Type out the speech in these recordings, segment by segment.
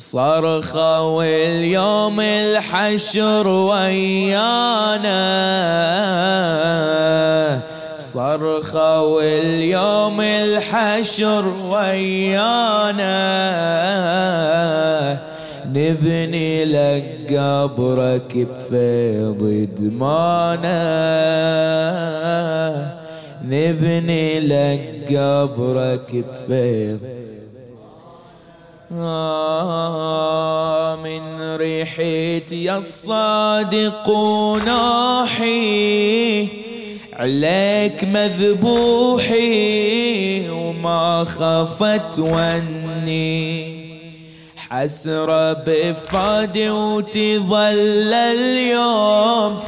صرخة واليوم الحشر ويانا. صرخة واليوم الحشر ويانا. نبني لك قبرك بفيض دمانا. نبني لك قبرك بفيض آه من ريحتي الصادق ناحي عليك مذبوحي وما خفت وني. حسرة بفادي وتظل اليوم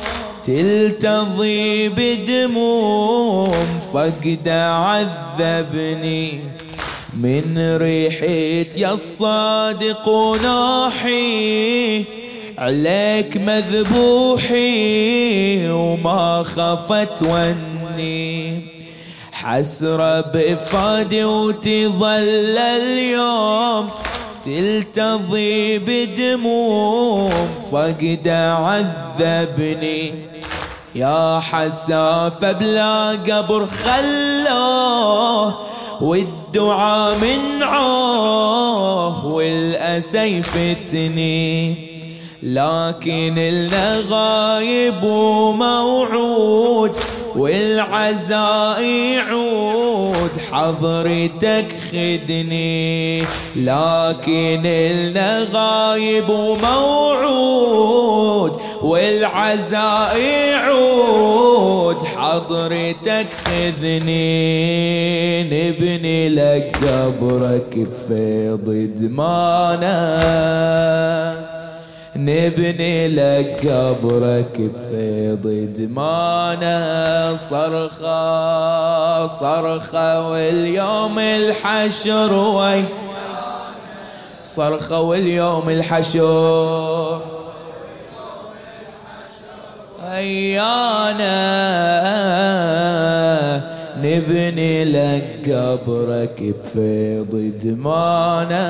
تلتضي بدموم فقد عذبني. من ريحة يا الصادق ناحي عليك مذبوحي وما خفت وني. حسرة بفادي وتظل اليوم تلتضي بدموم فقد عذبني. يا حسافة بلا قبر خلوه والدعاء من عوه والأسى يفتني لكن الغايب وموعود والعزاء يعود حضرتك خدني. لكن الغايب وموعود والعزاء يعود حضرتك خذني نبني لك قبرك بفيض دمانا نبني لك قبرك بفيض دمانا صرخة صرخة واليوم الحشر وي صرخة واليوم الحشر. أيانا نبني لك قبرك بفيض دمانا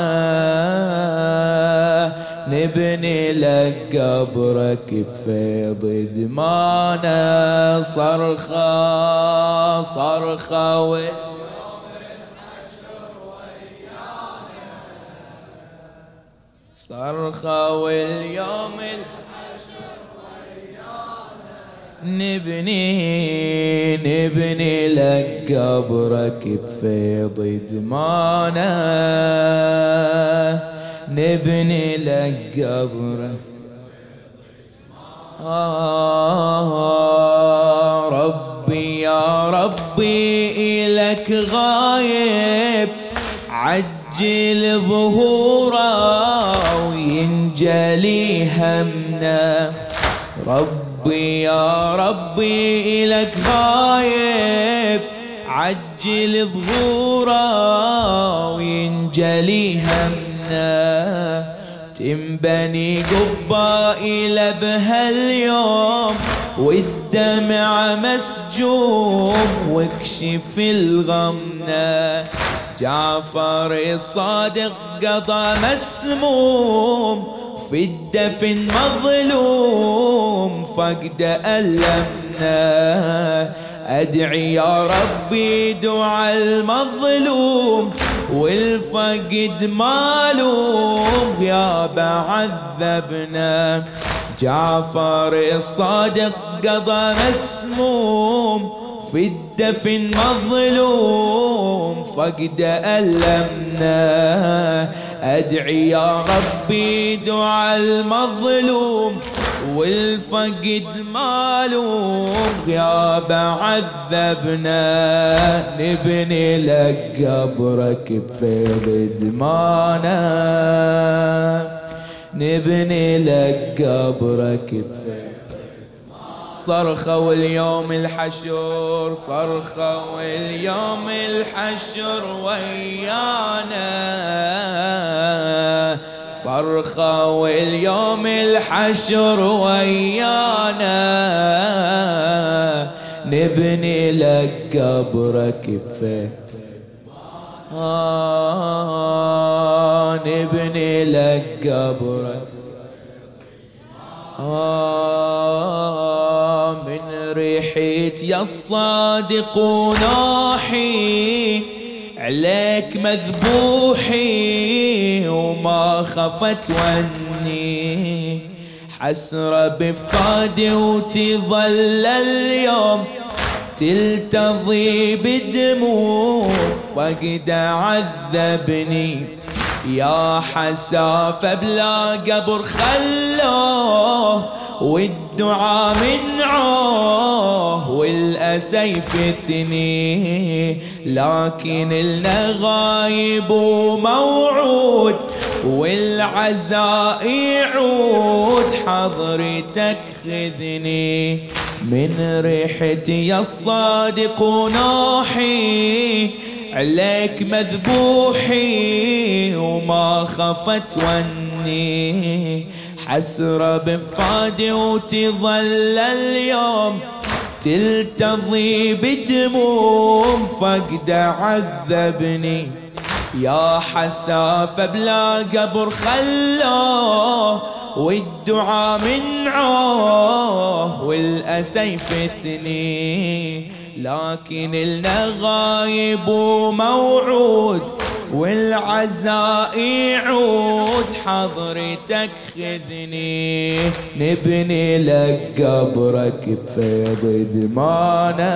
نبني لك قبرك بفيض دمانا صرخة صرخة صرخة واليوم نبني نبني لك قبرك بفيض دمانا نبني لك قبرك آه ربي يا ربي إلك غايب. عجل ظهوره وينجلي همنا. ربي يا ربي إلك غايب عجل ظهوره وينجلي همنا. تنبني قبائل بهاليوم والدمع مسجوم واكشف الغمنا. جعفر الصادق قضى مسموم في الدفن مظلوم فقد ألمنا. أدعي يا ربي دعاء المظلوم والفقد مالوم. يا بعذبنا. جعفر الصادق قضى مسموم في الدفن مظلوم. فقد ألمنا. أدعي يا ربي دعاء المظلوم والفقد مالوم. غياب عذبنا نبني لك قبرك بفيض دمانا نبني لك قبرك بفيض صرخة واليوم الحشر صرخة واليوم الحشر ويانا. صرخة واليوم الحشر ويانا. نبني لك قبرك بفيه آه نبني لك قبرك. آه. من ريحة يا الصادق ناحي عليك مذبوحي وما خفت وني. حسرة بفادي وتظل اليوم تلتضي بدموع فقد عذبني. يا حسافة بلا قبر خلوه والدعاء منعه والأسى يفتني لكن لنا غايب وموعود والعزاء يعود حضرتك خذني من ريحتي يا الصادق ناحي عليك مذبوحي. وما خفت وني. حسرة بفادي وتظل اليوم تلتضي بدموم فقد عذبني. يا حسافة بلا قبر خلوه والدعاء منعوه والأسى يفتني. لكن لنا غايب وموعود والعزاء يعود حضرتك خذني نبني لك قبرك بفيض دمانا.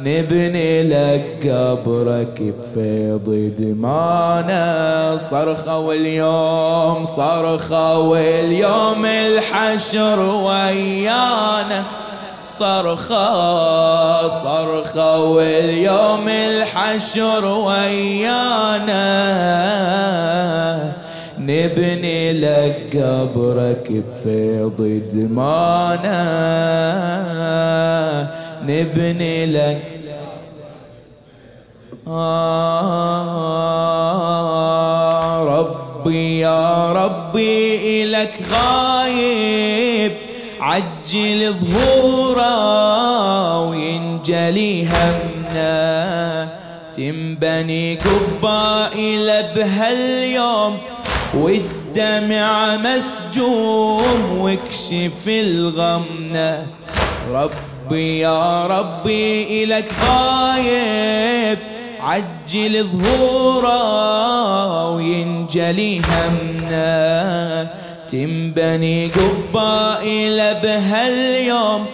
نبني لك قبرك بفيض دمانا. صرخة واليوم صرخة واليوم الحشر ويانا. صرخة صرخة واليوم الحشر ويانا. نبني لك قبرك بفيض دمانا نبني لك آه ربي يا ربي إلك غايب عجل ظهوره وينجلي همنا. تنبني قبائل بهاليوم والدمع مسجوم واكشف الغمنا. ربي يا ربي إلك غايب عجل ظهوره وينجلي همنا. تنبني قبائل بهاليوم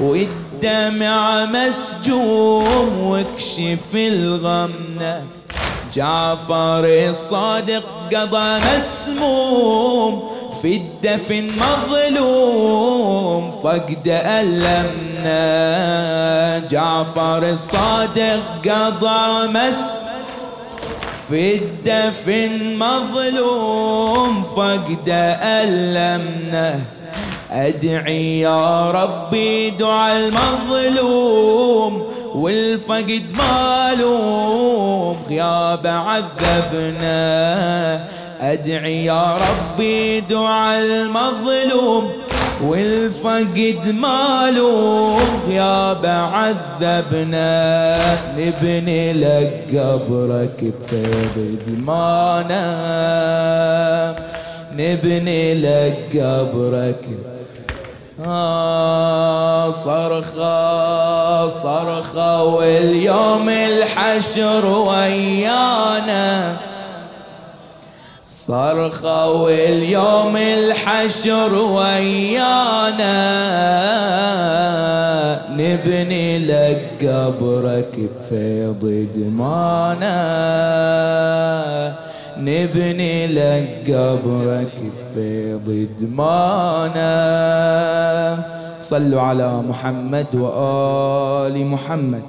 والدمع مسجوم واكشف الغمنا جعفر الصادق قضى مسموم. في الدفن مظلوم فقد ألمنا. جعفر الصادق قضى مسموم. في الدفن مظلوم فقد ألمنا أدعي يا ربي دعاء المظلوم والفقد مالوم غياب عذبنا. أدعي يا ربي دعاء المظلوم والفقد ماله غياب عذبنا نبني لك قبرك بفيض دمانا. نبني لك قبرك آه صرخة صرخة واليوم الحشر ويانا. صرخة واليوم الحشر ويانا. نبني لك قبرك بفيض دمانا. نبني لك قبرك بفيض دمانا. صلوا على محمد وآل محمد.